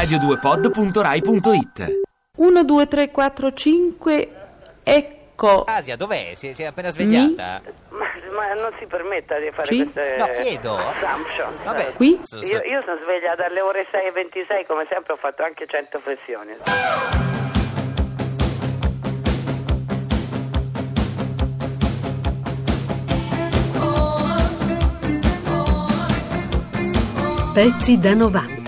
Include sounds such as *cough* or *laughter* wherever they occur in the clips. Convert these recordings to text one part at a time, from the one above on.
radio2pod.rai.it 1, 2, 3, 4, 5, ecco. Asia, dov'è? Si è, si è appena svegliata? Ma, ma non si permetta di fare Sì? queste No, chiedo. assumption. Vabbè. Qui? Io, io sono sveglia dalle ore 6.26, come sempre ho fatto anche 100 flessioni. Pezzi da 90.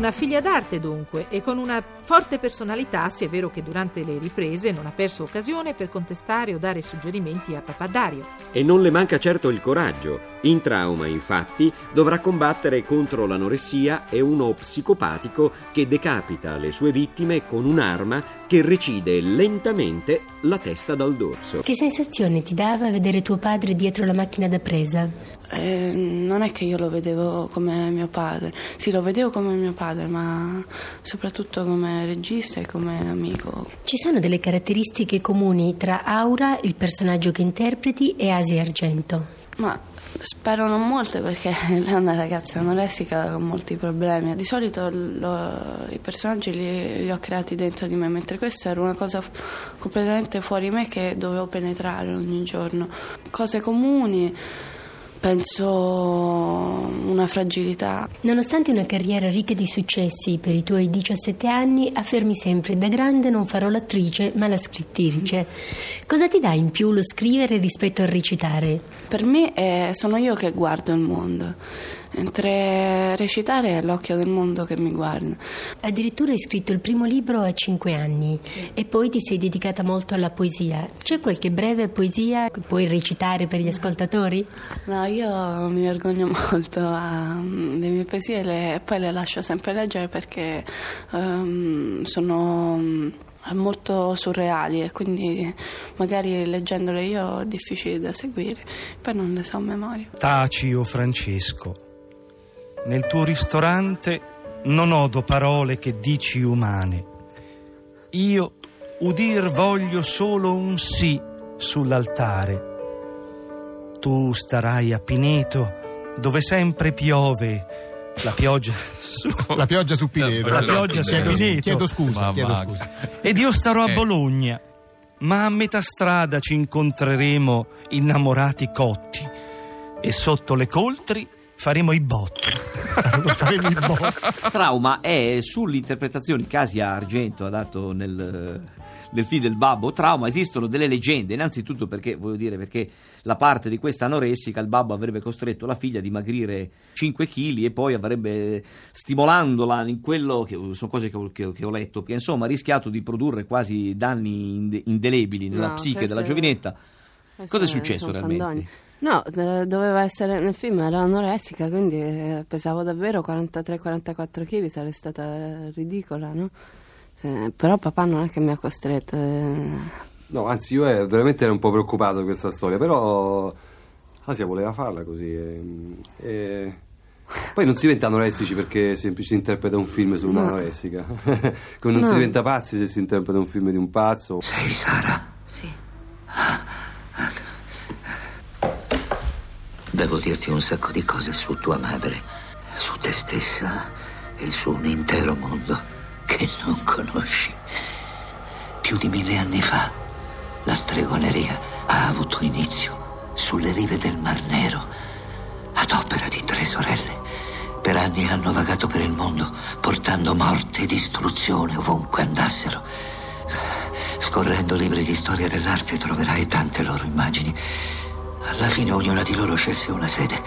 Una figlia d'arte dunque e con una forte personalità, se è vero che durante le riprese non ha perso occasione per contestare o dare suggerimenti a papà Dario. E non le manca certo il coraggio. In trauma, infatti, dovrà combattere contro l'anoressia e uno psicopatico che decapita le sue vittime con un'arma che recide lentamente la testa dal dorso. Che sensazione ti dava vedere tuo padre dietro la macchina da presa? Eh, non è che io lo vedevo come mio padre, sì lo vedevo come mio padre, ma soprattutto come regista e come amico. Ci sono delle caratteristiche comuni tra Aura, il personaggio che interpreti, e Asia Argento. Ma spero non molte perché *laughs* lei è una ragazza anoressica con molti problemi. Di solito lo- i personaggi li, li ho creati dentro di me, mentre questa era una cosa completamente fuori me che dovevo penetrare ogni giorno. Cose comuni, penso una fragilità. Nonostante una carriera ricca di successi, per i tuoi 17 anni affermi sempre da grande non farò l'attrice ma la scrittrice. Cosa ti dà in più lo scrivere rispetto al recitare? Per me eh, sono io che guardo il mondo, mentre recitare è l'occhio del mondo che mi guarda. Addirittura hai scritto il primo libro a 5 anni e poi ti sei dedicata molto alla poesia. C'è qualche breve poesia che puoi recitare per gli ascoltatori? No, io mi vergogno molto a, delle mie poesie e le- e poi le lascio sempre leggere perché ehm, sono mm, molto surreali e quindi magari leggendole io è difficile da seguire, poi non le so a memoria. Tacio Francesco, nel tuo ristorante non odo parole che dici umane. Io udir voglio solo un sì sull'altare. Tu starai a Pineto, dove sempre piove. La pioggia *laughs* su... La pioggia su Pineto. La pioggia su chiedo, Pineto. Chiedo scusa, Ma chiedo scusa. Ed io starò a Eh. Bologna, ma a metà strada ci incontreremo innamorati cotti e sotto le coltri faremo i botti. *laughs* Faremo il bo- Trauma è sull'interpretazione che Asia Argento ha dato nel, nel film del babbo. Trauma esistono delle leggende, innanzitutto perché, voglio dire, perché la parte di questa anoressica, il babbo avrebbe costretto la figlia a dimagrire 5 kg e poi avrebbe, stimolandola in quello, che sono cose che ho, che ho- che ho letto, che insomma ha rischiato di produrre quasi danni inde- indelebili nella No, psiche della giovinetta. Queste Cosa è successo realmente? fandonie. No, eh, doveva essere nel film, era anoressica, quindi eh, pesavo davvero 43-44 kg, sarei stata ridicola, no? Se- però papà non è che mi ha costretto. eh. No, anzi, io eh, veramente ero un po' preoccupato di questa storia, però Asia voleva farla così. E, e- Poi non si diventa anoressici perché semplice si interpreta un film su No. un'anoressica. *laughs* Come non No. si diventa pazzi se si interpreta un film di un pazzo. Sei Sara? Sì. Devo dirti un sacco di cose su tua madre, su te stessa e su un intero mondo che non conosci. Più di mille anni fa, la stregoneria ha avuto inizio sulle rive del Mar Nero, ad opera di tre sorelle. Per anni hanno vagato per il mondo, portando morte e distruzione ovunque andassero. Scorrendo libri di storia dell'arte troverai tante loro immagini. Alla fine ognuna di loro scelse una sede.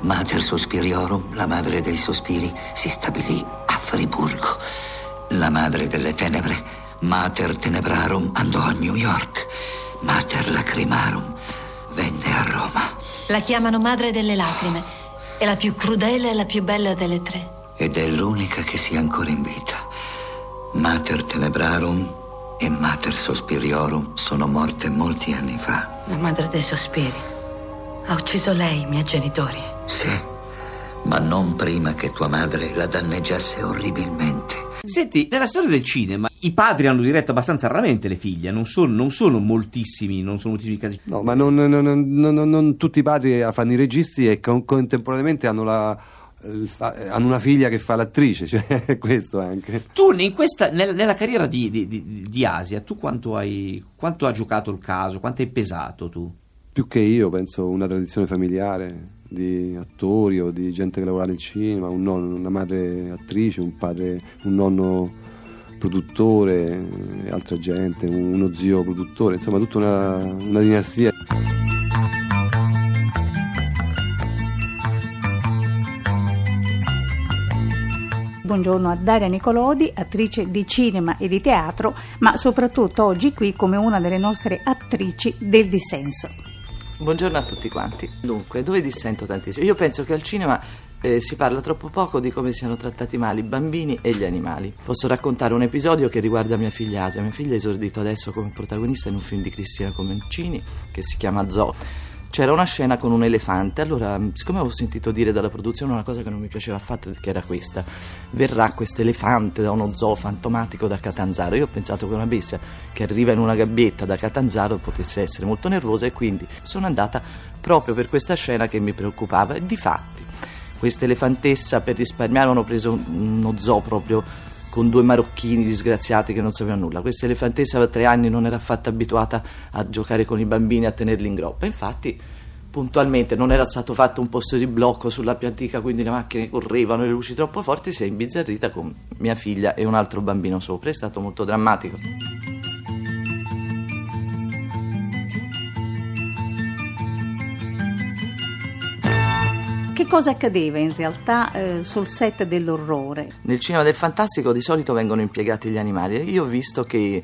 Mater Sospiriorum, la madre dei sospiri, si stabilì a Friburgo. La madre delle tenebre, Mater Tenebrarum, andò a New York. Mater Lacrimarum venne a Roma. La chiamano madre delle lacrime. È la più crudele e la più bella delle tre. Ed è l'unica che sia ancora in vita. Mater Tenebrarum e Mater Sospiriorum sono morte molti anni fa. La madre dei sospiri. Ha ucciso lei, i miei genitori. Sì, ma non prima che tua madre la danneggiasse orribilmente. Senti, nella storia del cinema i padri hanno diretto abbastanza raramente le figlie, non sono, non sono moltissimi, non sono moltissimi casi. No, ma non, non- non- non- non tutti i padri fanno i registi e con- contemporaneamente hanno, la- hanno una figlia che fa l'attrice, *laughs* cioè questo anche. Tu in questa, nel- nella carriera di, di- di- di Asia, tu quanto hai quanto ha giocato il caso, quanto hai pesato tu? Più che io, penso, una tradizione familiare di attori o di gente che lavora nel cinema, un nonno, una madre attrice, un padre, un nonno produttore e altra gente, uno zio produttore, insomma tutta una, una dinastia. Buongiorno a Daria Nicolodi, attrice di cinema e di teatro, ma soprattutto oggi qui come una delle nostre attrici del dissenso. Buongiorno a tutti quanti. Dunque, dove dissento tantissimo? Io penso che al cinema eh, si parla troppo poco di come siano trattati male i bambini e gli animali. Posso raccontare un episodio che riguarda mia figlia Asia. Mia figlia è esordito adesso come protagonista in un film di Cristina Comencini che si chiama Zoo. C'era una scena con un elefante, allora siccome avevo sentito dire dalla produzione una cosa che non mi piaceva affatto, che era questa, verrà questo elefante da uno zoo fantomatico da Catanzaro, io ho pensato che una bestia che arriva in una gabbietta da Catanzaro potesse essere molto nervosa e quindi sono andata proprio per questa scena che mi preoccupava. E di fatti questa elefantessa per risparmiare hanno preso uno zoo proprio con due marocchini disgraziati che non sapevano nulla. Questa elefantessa aveva tre anni, non era affatto abituata a giocare con i bambini, a tenerli in groppa. Infatti, puntualmente non era stato fatto un posto di blocco sulla più quindi le macchine correvano, le luci troppo forti, si è imbizzarrita con mia figlia e un altro bambino sopra. È stato molto drammatico. Cosa accadeva in realtà eh, sul set dell'orrore? Nel cinema del fantastico di solito vengono impiegati gli animali. Io ho visto che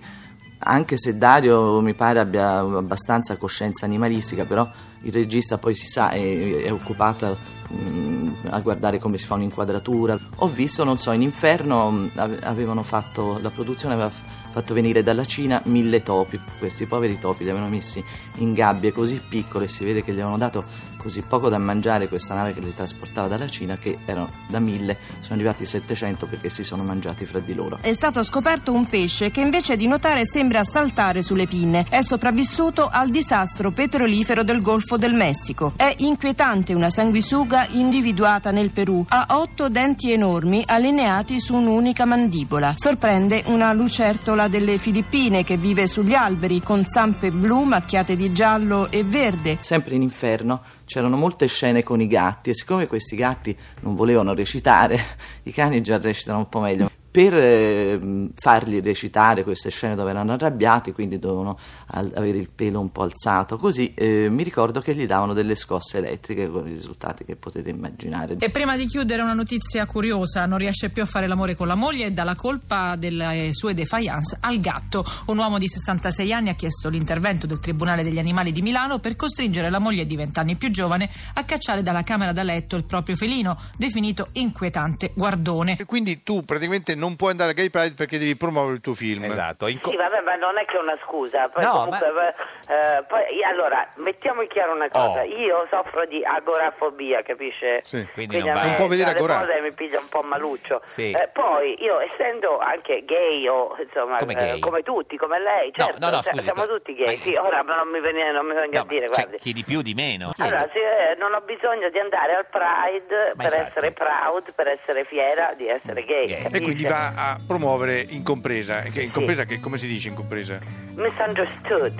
anche se Dario mi pare abbia abbastanza coscienza animalistica, però il regista poi si sa è, è occupato mm, a guardare come si fa un'inquadratura. Ho visto, non so, in Inferno mm, ave- avevano fatto, la produzione aveva fatto venire dalla Cina mille topi. Questi poveri topi li avevano messi in gabbie così piccole, si vede che gli avevano dato così poco da mangiare questa nave che li trasportava dalla Cina che erano da mille, sono arrivati 700 perché si sono mangiati fra di loro. È stato scoperto un pesce che invece di nuotare sembra saltare sulle pinne. È sopravvissuto al disastro petrolifero del Golfo del Messico. È inquietante una sanguisuga individuata nel Perù. Ha otto denti enormi allineati su un'unica mandibola. Sorprende una lucertola delle Filippine che vive sugli alberi con zampe blu macchiate di giallo e verde. Sempre in inferno c'erano molte scene con i gatti e siccome questi gatti non volevano recitare, *laughs* i cani già recitano un po' meglio. Per eh, farli recitare queste scene dove erano arrabbiati, quindi dovevano al- avere il pelo un po' alzato, così eh, mi ricordo che gli davano delle scosse elettriche con i risultati che potete immaginare. E prima di chiudere una notizia curiosa, non riesce più a fare l'amore con la moglie e dà la colpa delle sue defiance al gatto. Un uomo di 66 anni ha chiesto l'intervento del Tribunale degli Animali di Milano per costringere la moglie di 20 anni più giovane a cacciare dalla camera da letto il proprio felino, definito inquietante guardone. Quindi tu praticamente non puoi andare a Gay Pride perché devi promuovere il tuo film. Esatto. In co- Sì, vabbè, ma non è che una scusa. Poi, No, comunque, eh, poi, allora, mettiamo in chiaro una cosa. Oh. Io soffro di agorafobia, capisce? Sì. Quindi a non Non può vedere le Agorà. cose mi piglia un po' maluccio. Sì. Eh, poi, io essendo anche gay, o insomma, Come eh, gay? come tutti, come lei, No, certo, no, no, cioè, scusi, siamo ma- tutti gay. ma- Sì, ora non mi, non venga No, a dire, ma- cioè, guardi. chi di più di meno. Allora, sì, eh, non ho bisogno di andare al Pride Ma per infatti. essere proud, per essere fiera di essere gay. Gay. E quindi va a promuovere Incompresa. Che Incompresa, che, come si dice Incompresa? Misunderstood.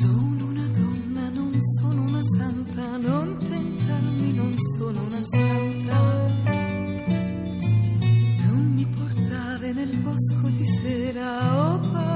Sono una donna, non sono una santa, non tentarmi, non sono una santa. Non mi portare nel bosco di sera, paura nel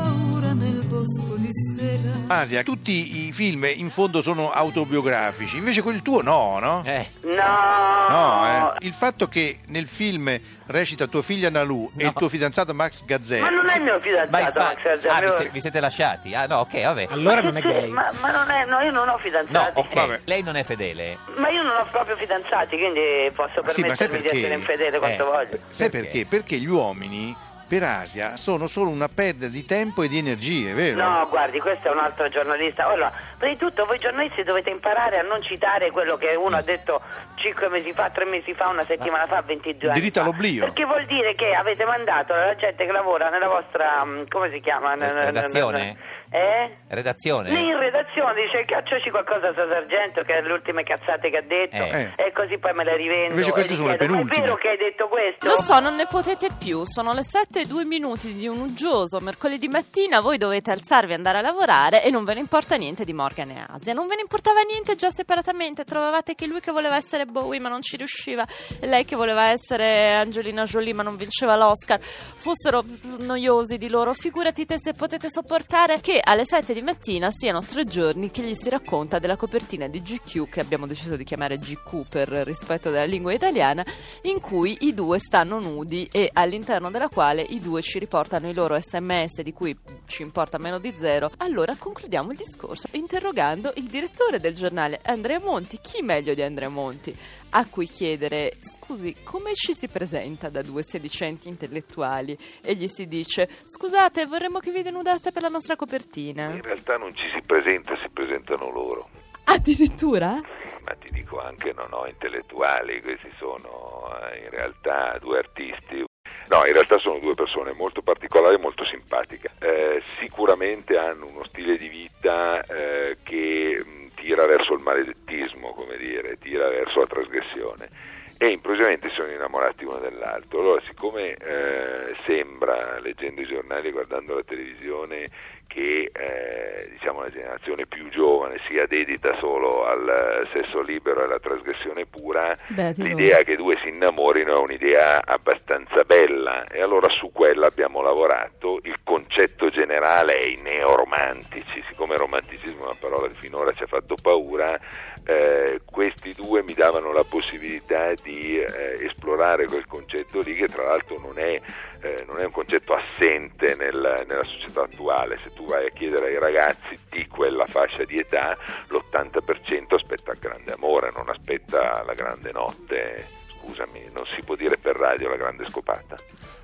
bosco di sera. Asia, tutti i film in fondo sono autobiografici, invece quel tuo no, no? Eh, No, No, eh. Il fatto che nel film recita tua figlia Nalu e il tuo fidanzato Max Gazzè. ma non è il mio ma fidanzato, infatti, Max, è il ah, vi, se- vi siete lasciati? Ah, no, ok, vabbè. Allora non è Sì, gay. Ma, ma non è, no, io non ho No, fidanzati. ok, Vabbè. lei non è fedele. Ma io non ho proprio fidanzati, quindi posso Ma sì, ma permettermi di perché? essere infedele quanto Eh. voglio. Sai perché? Perché gli uomini per Asia sono solo una perdita di tempo e di energie, vero? No, guardi, questo è un altro giornalista. Allora, prima di tutto voi giornalisti dovete imparare a non citare quello che uno ha detto cinque mesi fa, tre mesi fa, una settimana fa, 22 anni Diritto fa. all'oblio. Perché vuol dire che avete mandato la gente che lavora nella vostra, mm, come si chiama? Redazione? Eh? Redazione? Lì in redazione dice cacciaci qualcosa da Sargento che è le ultime cazzate che ha detto Eh. e così poi me le rivendo. Invece queste sono le richiedo, Ma è penultime. vero che hai detto questo? Lo so, non ne potete più. Sono le 7 e 2 minuti di un uggioso mercoledì mattina. Voi dovete alzarvi e andare a lavorare e non ve ne importa niente di Morgan e Asia. Non ve ne importava niente già separatamente. Trovavate che lui che voleva essere Bowie ma non ci riusciva, e lei che voleva essere Angelina Jolie ma non vinceva l'Oscar, fossero noiosi di loro. Figurati te se potete sopportare che alle 7 di mattina siano tre giorni che gli si racconta della copertina di GQ, che abbiamo deciso di chiamare GQ per rispetto della lingua italiana, in cui i due stanno nudi e all'interno della quale i due ci riportano i loro sms di cui ci importa meno di zero. Allora concludiamo il discorso interrogando il direttore del giornale Andrea Monti, chi meglio di Andrea Monti, a cui chiedere scusi come ci si presenta da due sedicenti intellettuali e gli si dice scusate vorremmo che vi denudaste per la nostra copertina. In realtà non ci si presenta, si presentano loro. Addirittura? Ma ti dico anche non ho intellettuali, questi sono eh, in realtà due artisti. No, in realtà sono due persone molto particolari e molto simpatiche. Eh, sicuramente hanno uno stile di vita eh, che mh, tira verso il maledettismo, come dire, tira verso la trasgressione e improvvisamente sono innamorati uno dell'altro. Allora, siccome eh, sembra, leggendo i giornali e guardando la televisione, che eh, diciamo, la generazione più giovane sia dedita solo al sesso libero e alla trasgressione pura, Beh, l'idea che due si innamorino è un'idea abbastanza bella e allora su quella abbiamo lavorato. Il concetto generale è i neoromantici, siccome romanticismo è una parola che finora ci ha fatto paura, eh, questi due mi davano la possibilità di eh, esplorare quel concetto lì che tra l'altro non è, eh, non è un concetto assente nel- nella società attuale. Se tu vai a chiedere ai ragazzi di quella fascia di età, l'80% aspetta il grande amore, non aspetta la grande notte. Scusami, non si può dire per radio la grande scopata.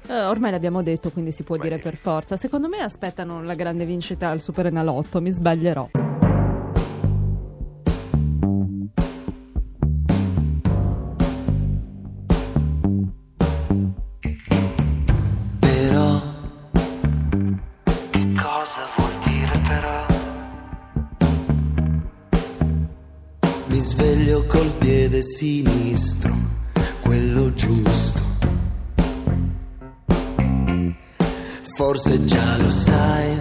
Eh, ormai l'abbiamo detto, quindi si può dire per forza. Secondo me aspettano la grande vincita al Super Enalotto, mi sbaglierò. Mi sveglio col piede sinistro, quello giusto. Forse già lo sai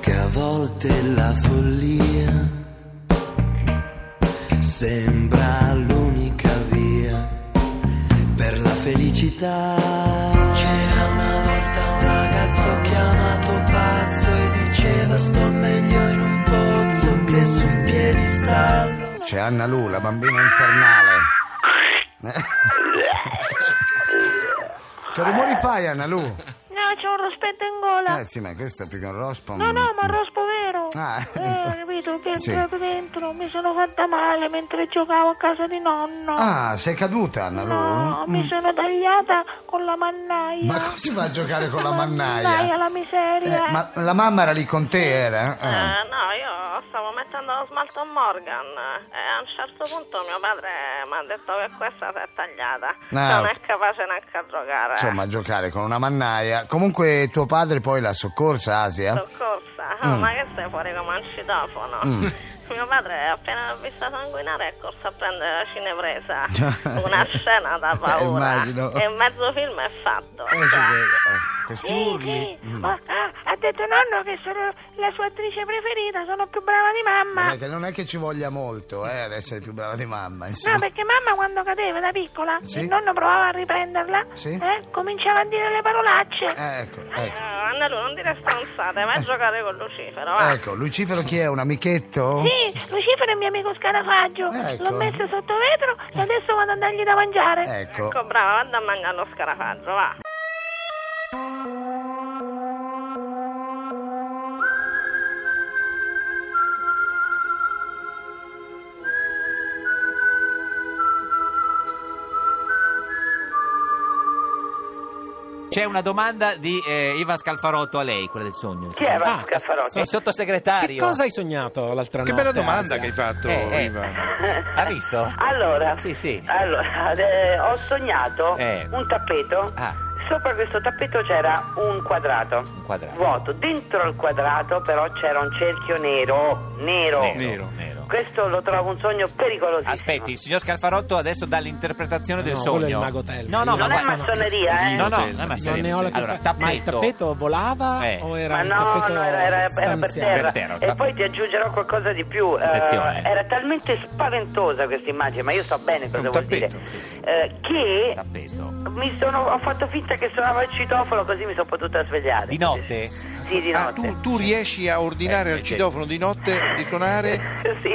che a volte la follia sembra l'unica via per la felicità. C'era una volta un ragazzo chiamato pazzo e diceva sto meglio in un pozzo che su un. C'è Anna Lu, la bambina infernale. *laughs* Che rumori fai, Anna Lu? No, c'ho un rospetto in gola. Eh sì, ma questo è più che un rospo. No, no, ma rospo vero. Ah, Eh, capito? Che è Sì. entrato dentro. Mi sono fatta male mentre giocavo a casa di nonno. Ah, sei caduta, Anna Lu? No, Mm. mi sono tagliata con la mannaia. Ma come si fa a giocare con la *laughs* Mannaia, mannaia? la miseria. Eh, ma la mamma era lì con te, era? Eh, no, mettendo lo smalto Morgan e a un certo punto mio padre mi ha detto che questa si è tagliata. Ah, non è capace neanche a giocare. Insomma, a giocare con una mannaia. Comunque tuo padre poi l'ha soccorsa, Asia? Soccorsa, oh, Mm. ma che sei fuori come un citofono? Mm. *laughs* Mio padre appena l'ha vista sanguinare è corso a prendere la cinepresa. *laughs* Una scena da paura. immagino. E mezzo film è fatto. Eh, sì, Cioè, eh, questi Sì, urli. sì. Mm. Ma- ah, ha detto nonno che sono la sua attrice preferita, sono più brava di mamma. Che non è che ci voglia molto eh, ad essere più brava di mamma, insomma. No, perché mamma quando cadeva da piccola, Sì. il nonno provava a riprenderla, Sì. eh, cominciava a dire le parolacce. Eh, ecco, ecco. eh, Anna Lu, non dire stronzate, vai a giocare con Lucifero, va. Ecco, Lucifero chi è? Un amichetto? Sì, Lucifero è il mio amico scarafaggio. Ecco. L'ho messo sotto vetro e adesso vado a dargli da mangiare. Ecco. Ecco, brava, vado a mangiare lo scarafaggio, va. C'è una domanda di eh, Iva Scalfarotto a lei, quella del sogno. Chi è Iva Ah, Scalfarotto? È sottosegretario. Che cosa hai sognato l'altra Che notte? bella domanda Asia? che hai fatto, Eh, eh. Iva. Ha visto? Allora, Sì, sì. allora eh, ho sognato Eh. un tappeto. Ah. Sopra questo tappeto c'era un quadrato, Un quadrato. vuoto. Dentro il quadrato però c'era un cerchio nero, nero. Nero, nero. Questo lo trovo un sogno pericolosissimo. Aspetti, il signor Scalfarotto adesso dà l'interpretazione del No, sogno. quello è il mago Telma. No, no, non ma è massoneria, eh? No, no, Non è massoneria. Non ne ho la Allora, Ma il tappeto volava Eh. o era Ma un no, tappeto no, era, era- era per terra. Per terra, E poi ti aggiungerò qualcosa di più. Attenzione. era talmente spaventosa questa immagine, ma io so bene cosa un vuol dire. tappeto, sì, sì. eh, che Tappeto. mi sono, ho fatto finta che suonava il citofono così mi sono potuta svegliare. Di notte? Sì, di Ah, notte. tu, tu riesci a ordinare Eh, al citofono di notte di suonare? *laughs*